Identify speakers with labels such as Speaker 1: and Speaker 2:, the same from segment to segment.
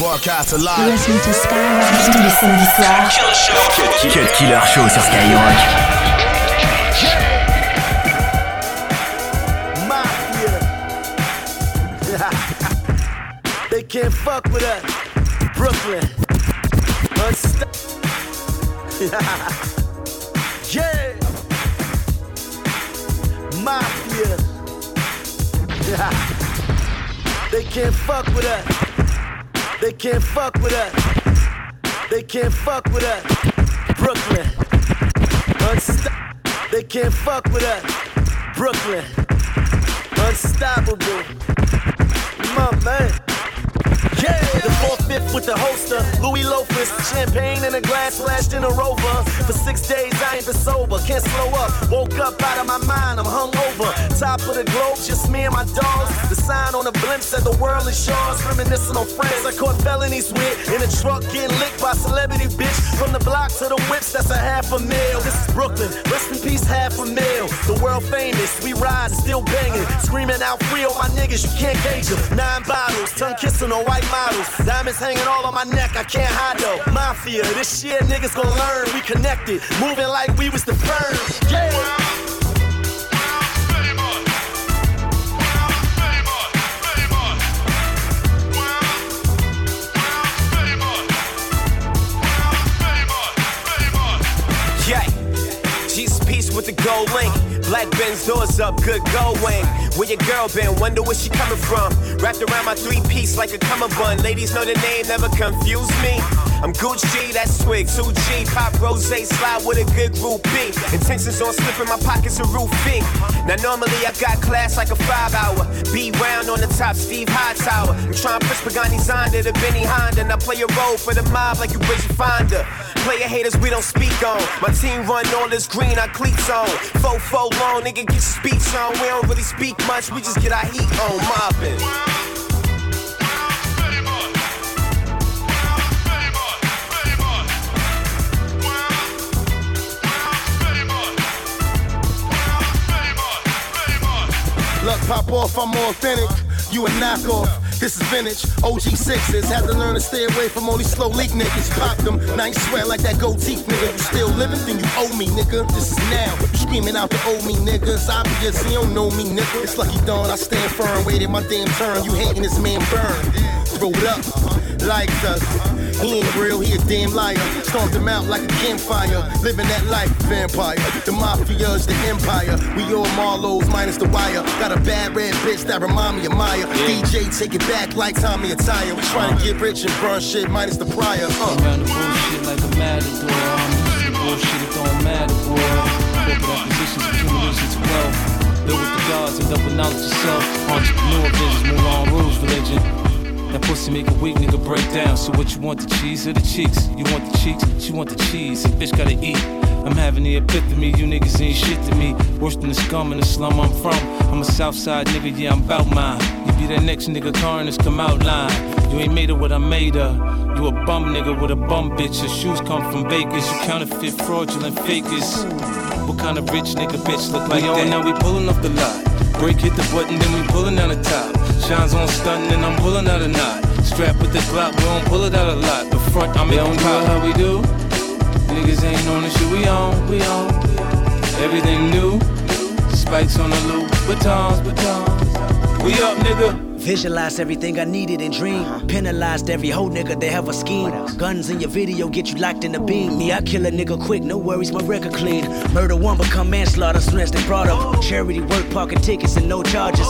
Speaker 1: Broadcast alive.
Speaker 2: You're listening to Skyrock tous les samedis soirs.
Speaker 3: Cut, Cut Killer Show sur Skyrock.
Speaker 1: Mafia. they can't fuck with us. Brooklyn. Unsta- yeah. Mafia. they can't fuck with us. They can't fuck with us. They can't fuck with us. Brooklyn. Unsta- they can't fuck with us. Brooklyn. Unstoppable. My man. With the holster. Louis loafers, champagne in a glass, splashed in a rover. For six days I ain't been sober, can't slow up. Woke up out of my mind, I'm hungover. Top of the globe, just me and my dogs. The sign on the blimp said the world is yours. Reminiscing on friends I caught felonies with. In a truck getting licked by celebrity bitch. From the block to the whips, that's a half a mil. This is Brooklyn, rest in peace, half a mil. The world famous, we ride, still banging. Screaming out free on my niggas, you can't gauge them. Nine bottles, tongue kissing on white models. Diamonds hanging all on my neck, I can't hide though. Mafia, this shit niggas gon' learn. We connected, moving like we was the first. Yeah.
Speaker 4: Yeah. Jesus peace with the gold link. Black Benz doors up, good going. Where your girl been? Wonder where she coming from. Wrapped around my three piece like a cummerbund. Ladies know the name, never confuse me. I'm Gucci, that's swig, 2G. Pop rose, slide with a good group B. Intentions on slipping my pockets a roofing. Now normally I got class like a five hour. B round on the top, Steve Hightower. I'm trying to push Pagani's under the Benny Honda. I play a role for the mob like you Bridget Fonda. Player haters we don't speak on. My team run all this green, I cleats on. Fo fo long, nigga get your speech on. We don't really speak much, we just get our heat on. Mobbing.
Speaker 1: Look, pop off, I'm authentic. You a knockoff. This is vintage. OG sixes. Had to learn to stay away from all these slow leak niggas. Pop them. Now you sweat like that gold teeth, nigga. You still living, then you owe me, nigga. This is now. You screaming out to owe me, nigga. It's obvious he don't know me, nigga. It's lucky dawn. I stand firm. Waited my damn turn. You hating this man burn. Throw it up. Like us. He ain't real, he a damn liar. Stomped him out like a campfire. Living that life, vampire. The mafia's the empire. We all Marlo's minus the wire. Got a bad red bitch that remind me of Maya. DJ take it back like Tommy Attire. We trying to get rich and burn shit minus the prior. Uh.
Speaker 5: Around the bullshit like a matador. I'm to bullshit, it don't matter, boy. Corporate acquisitions, accumulations of wealth. Build with the gods and double knowledge yourself. Entrepreneur visions, move on rules, religion. That pussy make a weak nigga break down. So what you want, the cheese or the cheeks? You want the cheeks, she want the cheese. Bitch gotta eat. I'm having the epitome, you niggas ain't shit to me. Worse than the scum in the slum I'm from. I'm a Southside nigga, yeah, I'm bout mine. You be that next nigga, carnage, come out line. You ain't made of what I made of. You a bum nigga with a bum bitch. Your shoes come from bakers. You counterfeit, fraudulent fakers. What kind of rich nigga bitch look like that? Now we pulling off the lot. Break hit the button, then we pulling out the top. Shines on stunting, and I'm pulling out a knot. Strap with the Glock, we don't pull it out a lot. The front, I'm in do how we do. Niggas ain't on the shit we on, we on. Everything new. Spikes on the loop, batons, batons. We up, nigga.
Speaker 6: Visualize everything I needed and dreamed. Uh-huh. Penalized every whole nigga that have a scheme. Guns in your video get you locked in the beam. Me, I kill a nigga quick, no worries, my record clean. Murder one become manslaughter, since they brought up. Charity work, parking tickets, and no charges.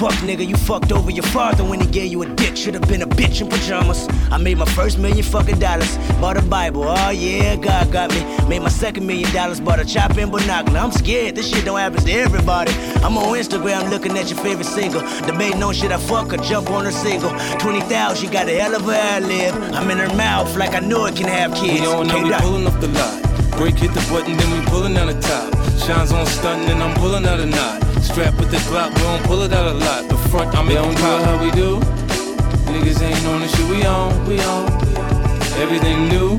Speaker 6: Fuck nigga, you fucked over your father when he gave you a dick. Should've been a bitch in pajamas. I made my first million fucking dollars. Bought a Bible, oh yeah, God got me. Made my second million dollars, bought a chop and binocular. I'm scared, this shit don't happen to everybody. I'm on Instagram looking at your favorite single. Debating on shit I fuck or jump on her single. 20,000, she got a hell of a ad lib. I'm in her mouth like I know it can have kids.
Speaker 5: We on now, we pulling up the lot. Break hit the button, then we pulling out the top. Shines on stunting, and I'm pulling out a knot. Strap with the Glock, we don't pull it out a lot. The front, I'm in do how we do. Niggas ain't on the shit we on, we on. Everything new.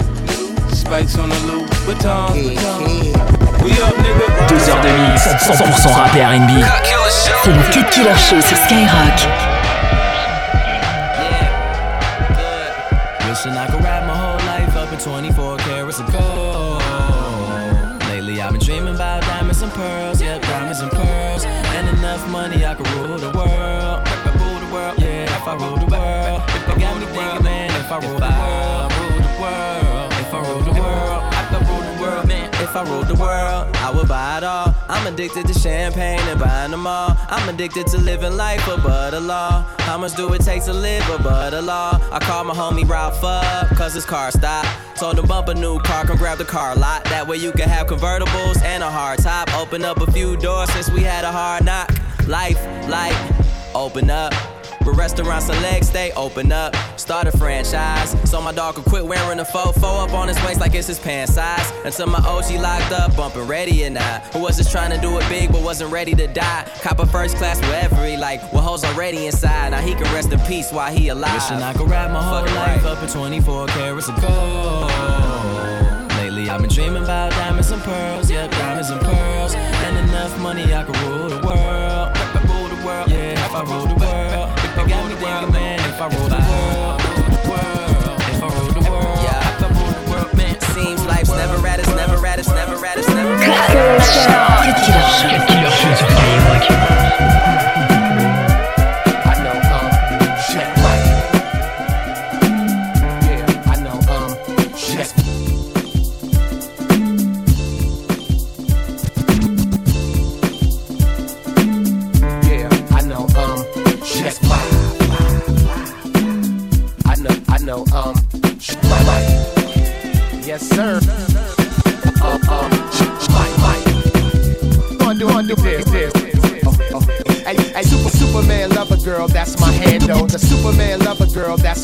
Speaker 5: Spikes on the loop, batons, batons. We up, nigga.
Speaker 3: Deux heures de mix, 100% rap et R&B.
Speaker 2: C'est le Cut Killer Show sur Skyrock.
Speaker 7: Money I could rule the world. If I rule the world, yeah, if I rule the world. If I got me thinking, man, if I rule the world, rule the world. If I rule the world, I could rule the world, man. If I ruled the world, I would buy it all. I'm addicted to champagne and buying them all. I'm addicted to living life above the law. How much do it take to live above the law? I called my homie Ralph up, cause his car stopped. Told him bump a new car, come grab the car lot. That way you can have convertibles and a hard top. Open up a few doors since we had a hard knock. Life, like, open up. But restaurants and legs, they open up. Start a franchise. So my dog could quit wearing a fofo up on his waist like it's his pants size. Until my OG locked up, bumping ready and I. Who was just trying to do it big but wasn't ready to die. Cop a first class wherever he like. Well, hoes already inside. Now he can rest in peace while he alive. Wishing I could wrap my whole life up in 24 carats of gold. Lately I've been dreaming about diamonds and pearls, yeah, diamonds and pearls. And enough money I could rule the world. World, yeah, if I rule the world. If I got me thinking, man, if I rule the world, if I rule the world, yeah, if I rule the world, man. Seems life's never at its, never at its, never at its, never at.
Speaker 8: Cut Killer Show sur Skyrock.
Speaker 9: I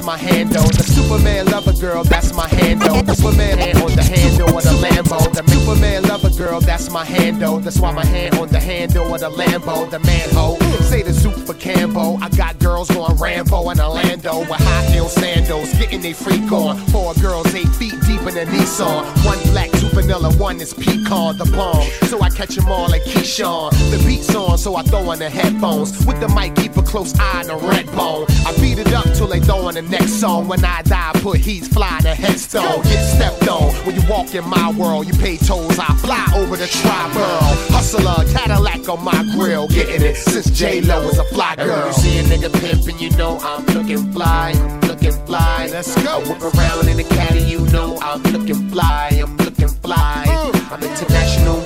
Speaker 9: my handle. The Superman lover girl, that's my handle. The Superman hand on the handle of the Lambo. The Superman lover girl, that's my handle. That's why my hand on the handle of the Lambo. The manhole. Say the soup for Cambo. I got girls going Rambo in Orlando with high heel sandals, getting they freak on. Four girls eight feet deep in a Nissan. One black, two vanilla, one is pecan, the bomb. So I catch them all like Keyshawn. The beat's on, so I throw on the headphones. With the mic, keep a close eye on the red bone. I beat it up till they throw on the next song. When I die, I put heat fly the headstone. Get stepped on when you walk in my world. You pay tolls, I fly over the tri world. Hustler, Cadillac on my grill, getting it since J Lo was a fly girl.
Speaker 10: When you see a nigga pimpin', you know I'm looking fly, I'm looking fly.
Speaker 9: Let's go.
Speaker 10: I whip around in the caddy, you know I'm looking fly, I'm looking fly.
Speaker 9: Uh.
Speaker 10: I'm international,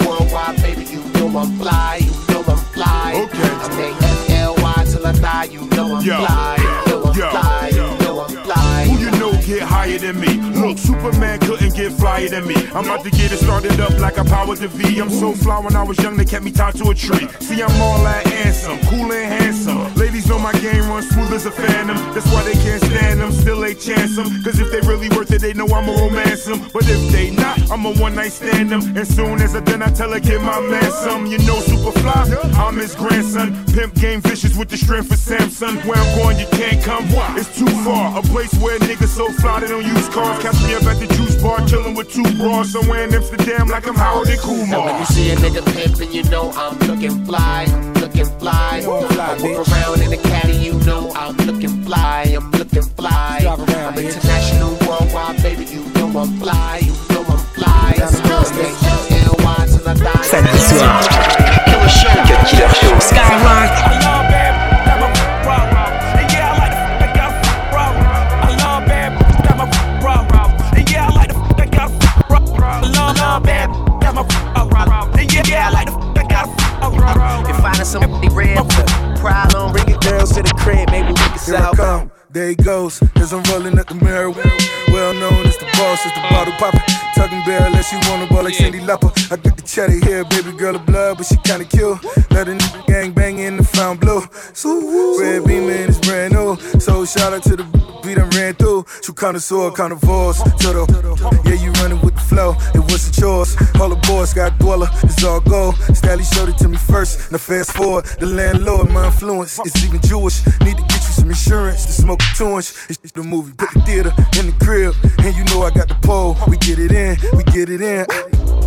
Speaker 10: I'm fly, you know I'm fly.
Speaker 11: Okay.
Speaker 10: I'm A-F-L-Y till I die, you know I'm
Speaker 11: Yo.
Speaker 10: fly, you know I'm
Speaker 11: Yo.
Speaker 10: fly,
Speaker 11: get higher than me? Look, Superman couldn't get flyer than me. I'm about to get it started up like a power to V. I'm so fly when I was young, they kept me tied to a tree. See, I'm all that handsome, cool and handsome. Ladies know my game runs smooth as a phantom. That's why they can't stand them, still they chance them. Cause if they really worth it, they know I'ma romance them. But if they not, I'ma one night stand them. And soon as I done, I tell her, get my man some. You know, super fly, I'm his grandson. Pimp game vicious with the strength of Samson. Where I'm going, you can't come. It's too far. A place where niggas so fly they don't use cars. Catch me up at the juice bar, chillin' with two bras. Somewhere in Amsterdam, like I'm Howard and
Speaker 10: And when you see a nigga pimpin', you know I'm looking fly, I'm looking fly. I whip around in a caddy, you know I'm looking fly, I'm looking fly. I'm international, worldwide, baby, you know I'm fly, you know I'm fly. I'm A-L-L-Y till I die.
Speaker 2: Samedi soir. Cut Killer Show.
Speaker 8: Skyrock.
Speaker 4: Somebody red, problem, bring it girls to the crib, maybe we can
Speaker 12: Here I come, there he goes, as I'm rolling up the mirror. Well known boss, as the bottle popper. Tucking barrel unless she wanna ball like Cyndi Lauper. I got the chatty hair, baby girl of blood, but she kinda cute. Let a nigga gang bang in the found blue. So red beam man is brand new. So shout out to the beat I ran through. True connoisseur, carnivores. To the yeah, you running with the flow. It was a choice. All the boys got dweller, it's all gold. Stally showed it to me first. Now fast forward, the landlord, my influence is even Jewish. Need to get you some insurance to smoke a two inch. It's the movie, put the theater in the crib, and you know I I got the pole. We get it in, we get it in.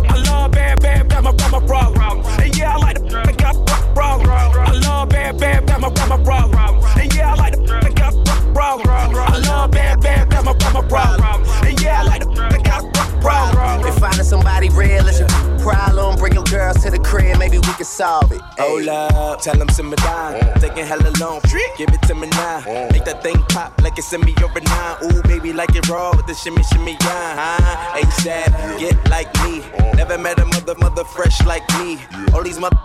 Speaker 8: I love bad, bad, bad, my, my problem. And yeah, I like the I got problem. I love bad, bad, bad, my, my problem. And yeah, I like the I got problem. I love bad, bad, bad, my, my problem. And yeah, I like the I got problem problem.
Speaker 4: They finding somebody real is your problem. Bring your girls to the crib, maybe we can solve it.
Speaker 13: Hold up, tell them simmer down. Mm. Taking hella long, give it to me now. Make that thing pop like it's in me over nine. Ooh, baby, like it raw with the shimmy, shimmy, yeah. Huh? sad, get like me. Never met a mother, mother fresh like me. All these mother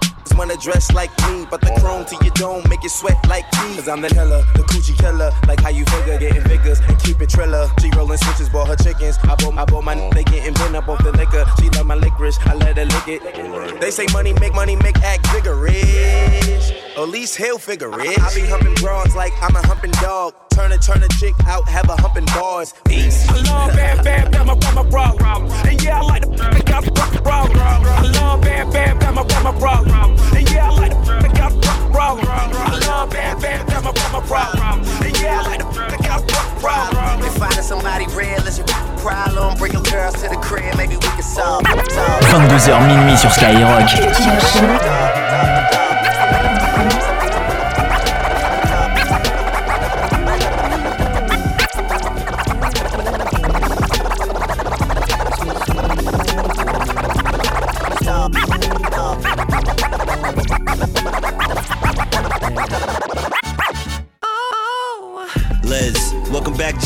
Speaker 13: wanna dress like me, but the chrome to your dome make it sweat like me. Cause I'm the killer, the coochie killer. Like how you figure, getting figures and keep it triller. She rolling switches, bought her chickens. I bought, I bought my, they getting bent up off the liquor. She love my licorice, I let her lick it. They say money make money make act vigorous. At least he'll figure it. I be humping broads like I'm a humping dog. Turn a turn a chick out, have a humping bars. Peace.
Speaker 8: I love bad, bad, got my, got my bra. And yeah, I like the I got the bra. I love bad, bad, got my, got my bra. And yeah, I like the I got the bra. I love bad, bad, got my, got my bra. And yeah, I like the I got the bra.
Speaker 4: If finding somebody real is a problem, bring your girls to the crib, maybe we can solve.
Speaker 2: 22h minuit sur Skyrock.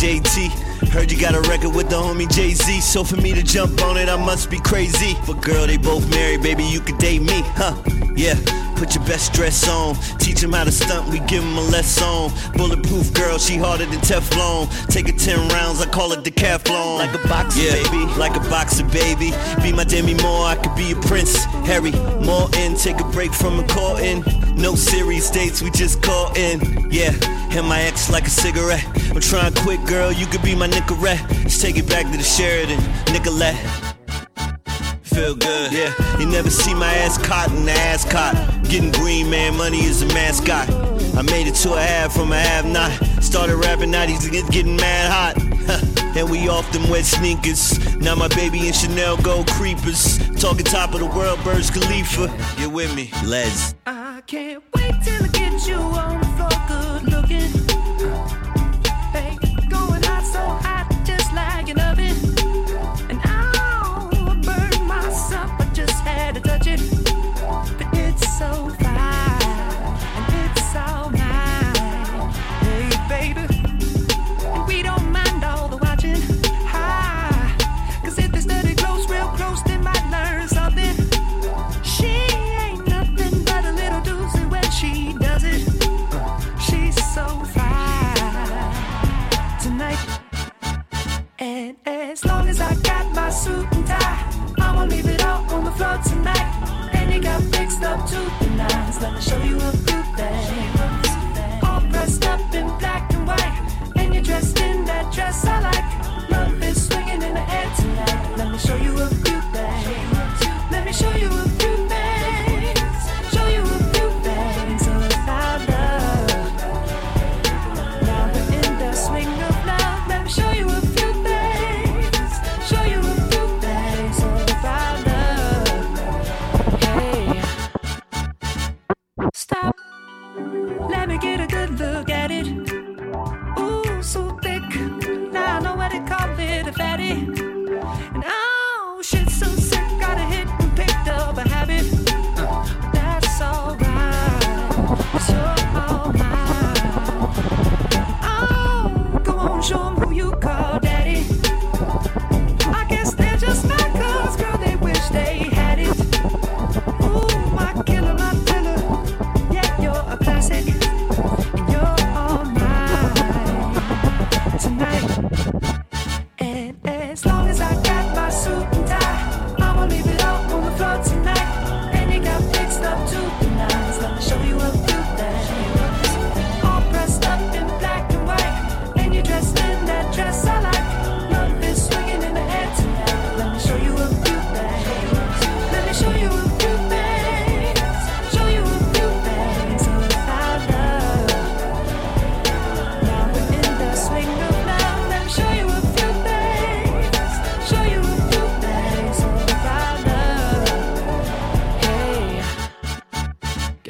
Speaker 14: JT. Heard you got a record with the homie Jay Z. So for me to jump on it, I must be crazy. But girl, they both married, baby, you could date me, huh? Yeah. Put your best dress on. Teach him how to stunt, we give him a lesson. Bulletproof girl, she harder than Teflon. Take it 10 rounds, I call it decathlon. Like a boxer, yeah, baby. Like a boxer, baby. Be my Demi Moore, I could be a prince. Harry, more in, take a break from a call in. No serious dates, we just call in. Yeah, and my ex like a cigarette. I'm trying quick, girl, you could be my Nicorette. Let's take it back to the Sheraton, Nicolette feel good. Yeah, you never see my ass caught in the ass caught. Getting green, man, money is a mascot. I made it to a half from a half not. Started rapping, now he's getting mad hot. and we off them wet sneakers. Now my baby and Chanel go creepers. Talking top of the world, Burj Khalifa. You with me, Les.
Speaker 15: I can't wait till I get you on 'Cause I got my suit and tie. I won't leave it all on the floor tonight. And you got fixed up to the nines. Let me show you a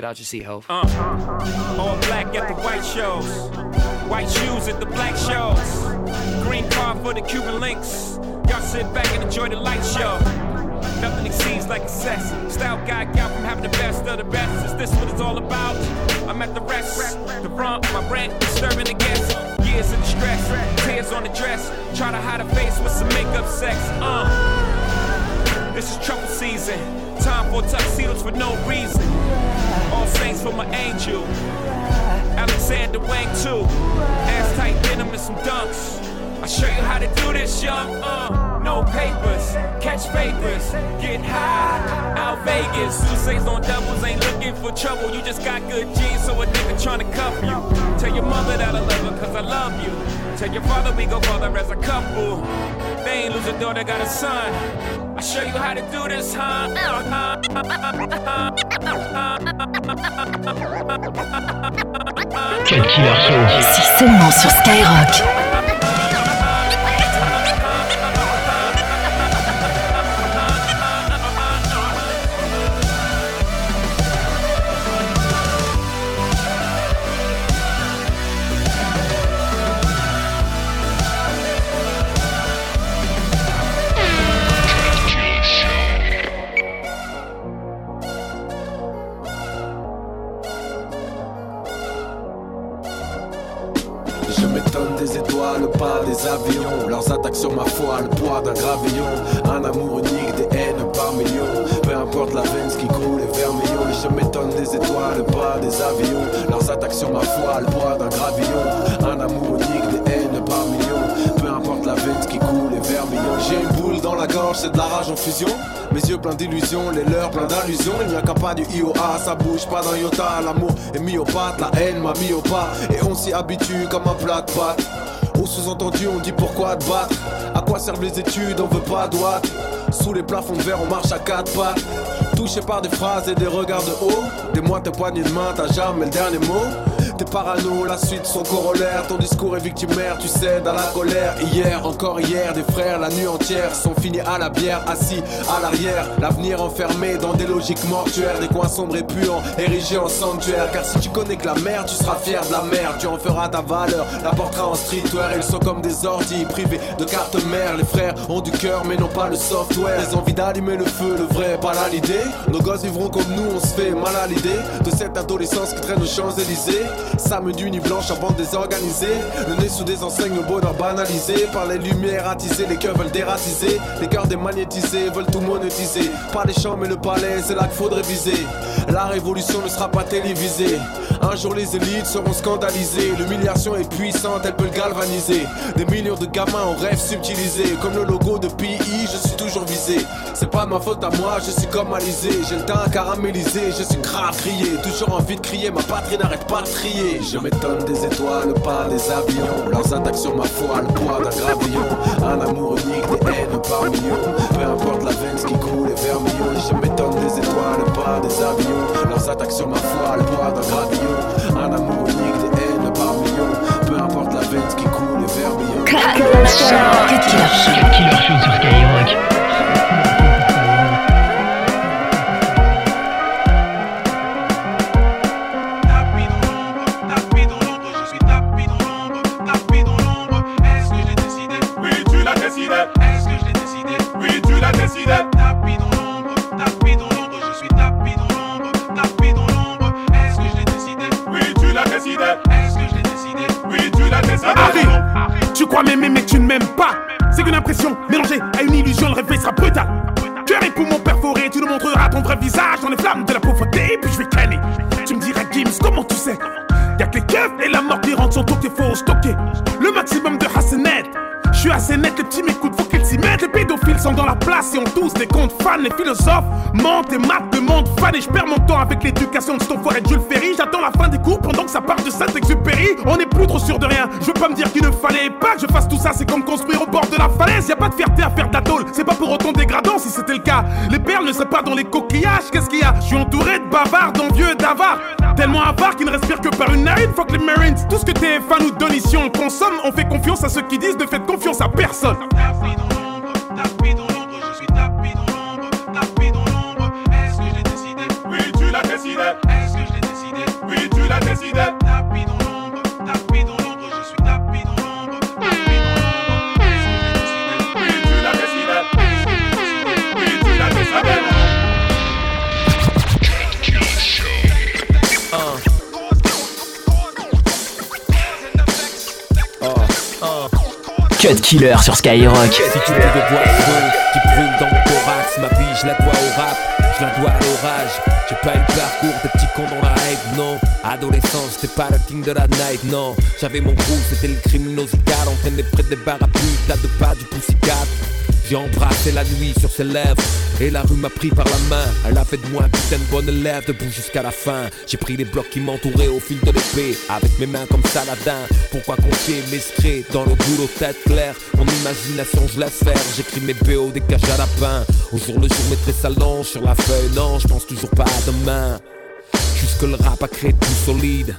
Speaker 16: out your seat, Hove.
Speaker 8: Uh, all black at the white shows. White shoes at the black shows. Green car for the Cuban links. Y'all sit back and enjoy the light show. Nothing exceeds like excess. Style guy out from having the best of the best. Is this what it's all about? I'm at the rest, the front, my rent, disturbing the guests. Years of distress, tears on the dress. Try to hide a face with some makeup sex. Uh. This is trouble season. Time for tuxedos for no reason. All saints for my angel. Alexander Wang too. Ass tight denim and some dunks. I show you how to do this, Out Vegas, Sousa's on doubles, ain't looking for trouble. You just got good genes, so a nigga tryna cuff you. Tell your mother that I love her, cause I love you. Tell your father we go father as a couple. They ain't lose a daughter, got a son. I show you how to do this, huh?
Speaker 17: Quel killer show
Speaker 18: C'est seulement sur Skyrock.
Speaker 19: Le poids d'un gravillon. Un amour unique, des haines par millions. Peu importe la veine, qui coule est vermillon. J'ai une boule dans la gorge, c'est de la rage en fusion. Mes yeux pleins d'illusions, les leurs pleins d'allusions. Il n'y a qu'un pas du IOA, ça bouge pas d'un iota. L'amour est pattes, la haine m'a mis au pas. Et on s'y habitue comme un plat de pâtes. Au sous-entendu, on dit pourquoi te battre? À quoi servent les études, on veut pas watts. Sous les plafonds de verre, on marche à quatre pattes. Touché par des phrases et des regards de haut. Des mois, tes poignées de main, t'as jamais le dernier mot. T'es parano, la suite son corollaire. Ton discours est victimaire, tu cèdes à la colère. Hier, encore hier, des frères, la nuit entière sont finis à la bière, assis à l'arrière. L'avenir enfermé dans des logiques mortuaires, des coins sombres et puants, érigés en sanctuaire. Car si tu connais que la mer, tu seras fier de la mer. Tu en feras ta valeur, la portera en streetwear. Ils sont comme des ordi privés de carte mère. Les frères ont du cœur, mais non pas le software. Les envies d'allumer le feu, le vrai, pas l'idée. Nos gosses vivront comme nous, on se fait mal à l'idée de cette adolescence qui traîne aux Champs-Élysées. Samedi, nuit blanche bande désorganisée. Le nez sous des enseignes, le bonheur banalisé. Par les lumières attisées, les cœurs veulent dératiser. Les cœurs démagnétisés veulent tout monétiser. Pas les champs, mais le palais, c'est là qu'il faudrait viser. La révolution ne sera pas télévisée. Un jour, les élites seront scandalisées. L'humiliation est puissante, elle peut le galvaniser. Des millions de gamins en rêve subtilisés. Comme le logo de PI, je suis toujours visé. C'est pas ma faute à moi, je suis comme Alizé. J'ai le teint caramélisé, je suis grave. Toujours envie de crier, ma patrie n'arrête pas de trier. Je m'étonne des étoiles, pas des avions. Leurs attaques sur ma foi, le poids d'un gravillon. Un amour unique, des haines par millions. Peu importe la veine, ce qui coule est vermillon. Je m'étonne des étoiles, pas des avions. Leurs attaques sur ma foi, le poids d'un gravillon. Un amour unique, des haines par millions. Peu importe la veine, ce qui coule est vermillon.
Speaker 20: Le maximum de Hassanet. Je suis assez net, les petits m'écoutent, pédophiles sont dans la place et ont tous des comptes fans. Les philosophes mentent et maths demandent fans. Et je perds mon temps avec l'éducation de Stoffer et de Jules Ferry. J'attends la fin des cours pendant que ça part de Saint-Exupéry. On est plus trop sûr de rien. Je veux pas me dire qu'il ne fallait pas que je fasse tout ça. C'est comme construire au bord de la falaise. Y a pas de fierté à faire d'atole. C'est pas pour autant dégradant si c'était le cas. Les perles ne seraient pas dans les coquillages. Qu'est-ce qu'il y a? Je suis entouré de bavards, d'envieux, d'avares. Tellement avares qu'ils ne respirent que par une narine. Fuck les Marines. Tout ce que TF1 nous donne ici, on consomme. On fait confiance à ceux qui disent ne faites confiance à personne.
Speaker 21: Cut Killer sur Skyrock.
Speaker 22: Si tu veux de bois feu qui brûle dans mon thorax, ma vie je la dois au rap, je la dois à l'orage. J'ai pas eu parcours de petits cons dans la hype, non. Adolescence, j'étais pas le king de la night, non. J'avais mon crew, c'était le criminosical, entraîné près des barres à pute, à deux pas du poussicat. J'ai embrassé la nuit sur ses lèvres Et la rue m'a pris par la main. Elle a fait de moi un putain de bonne élève Debout jusqu'à la fin. J'ai pris les blocs qui m'entouraient au fil de l'épée. Avec mes mains comme Saladin Pourquoi confier mes secrets dans le boulot tête claire? Mon imagination je laisse faire. J'écris mes BO des cages à lapin. Au jour le jour mes traits s'allongent sur la feuille. Non je pense toujours pas à demain. Jusque le rap a créé tout solide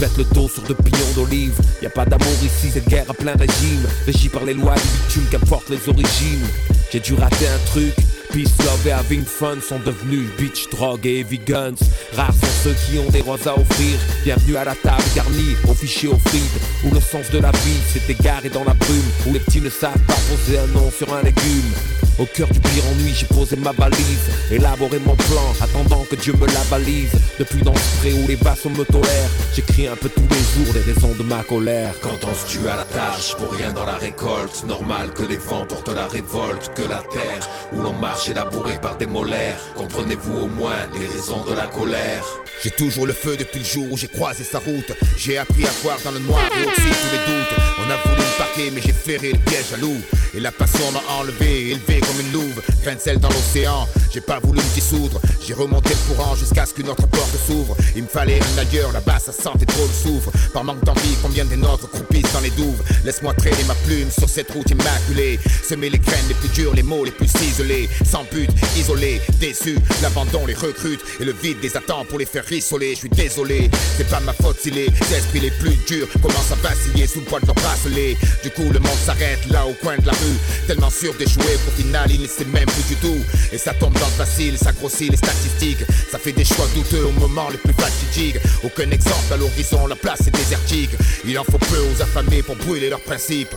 Speaker 22: tu te pètes le dos sur deux pignons d'olive. Y a pas d'amour ici, c'est guerre à plein régime. Régi par les lois du bitume qu'importe les origines. J'ai dû rater un truc. Peace, love et having fun sont devenus bitch, drogue et heavy guns. Rares sont ceux qui ont des roses à offrir. Bienvenue à la table garnie, au fichier au frites. Où le sens de la vie s'est égaré dans la brume. Où les petits ne savent pas poser un nom sur un légume. Au cœur du pire ennui, j'ai posé ma valise, élaboré mon plan, attendant que Dieu me la balise. Depuis dans ce pré où les vassaux me tolèrent, j'écris un peu tous les jours les raisons de ma colère.
Speaker 3: Quand on se tue à la tâche, pour rien dans la récolte, normal que les vents portent la révolte, que la terre où l'on marche est labourée par des molaires. Comprenez-vous au moins les raisons de la colère?
Speaker 23: J'ai toujours le feu depuis le jour où j'ai croisé sa route. J'ai appris à voir dans le noir et aussi tous les doutes. On a voulu me parquer, mais j'ai ferré le piège à loup. Et la passion m'a enlevé, élevé comme une louve. Grain de sel dans l'océan, j'ai pas voulu me dissoudre. J'ai remonté le courant jusqu'à ce qu'une autre porte s'ouvre. Il me fallait un ailleurs, là-bas ça sentait trop le soufre. Par manque d'envie, combien des nôtres croupissent dans les douves? Laisse-moi traîner ma plume sur cette route immaculée. Semer les graines les plus dures, les mots les plus ciselés. Sans but, isolé, déçu. L'abandon les recrute et le vide les attend pour les faire rissoler. Je suis désolé, c'est pas ma faute si les esprits les plus durs commencent à vaciller sous le poids de leur bracelet. Du coup, le monde s'arrête là au coin de la rue. Tellement sûr d'échouer qu'au final, il ne sait même plus du tout. Et ça tombe dans le facile, ça grossit les statistiques. Ça fait des choix douteux au moment les plus fatidiques. Aucun exemple à l'horizon, la place est désertique. Il en faut peu aux affamés pour brûler leurs principes.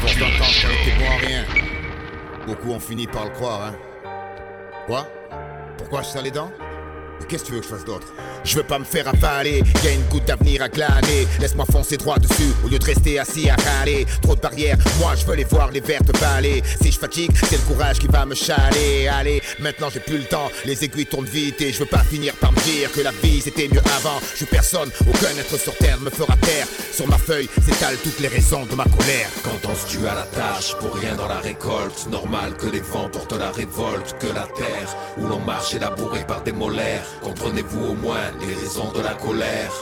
Speaker 23: Pour à rien. Beaucoup ont fini par le croire, hein. Quoi? Pourquoi je serre les dents? Qu'est-ce que tu veux que je fasse d'autre? Je veux pas me faire avaler, y a une goutte d'avenir à glaner. Laisse-moi foncer droit dessus au lieu de rester assis à râler. Trop de barrières, moi je veux les voir, les vertes balais. Si je fatigue, c'est le courage qui va me chaler. Allez, maintenant j'ai plus le temps, les aiguilles tournent vite et je veux pas finir par me dire que la vie c'était mieux avant. Je suis personne, aucun être sur terre me fera taire. Sur ma feuille s'étalent toutes les raisons de ma colère.
Speaker 3: Quand on se tue à la tâche, pour rien dans la récolte, normal que les vents portent la révolte, que la terre où l'on marche est labourée par des molaires. Comprenez-vous au moins les raisons de la colère?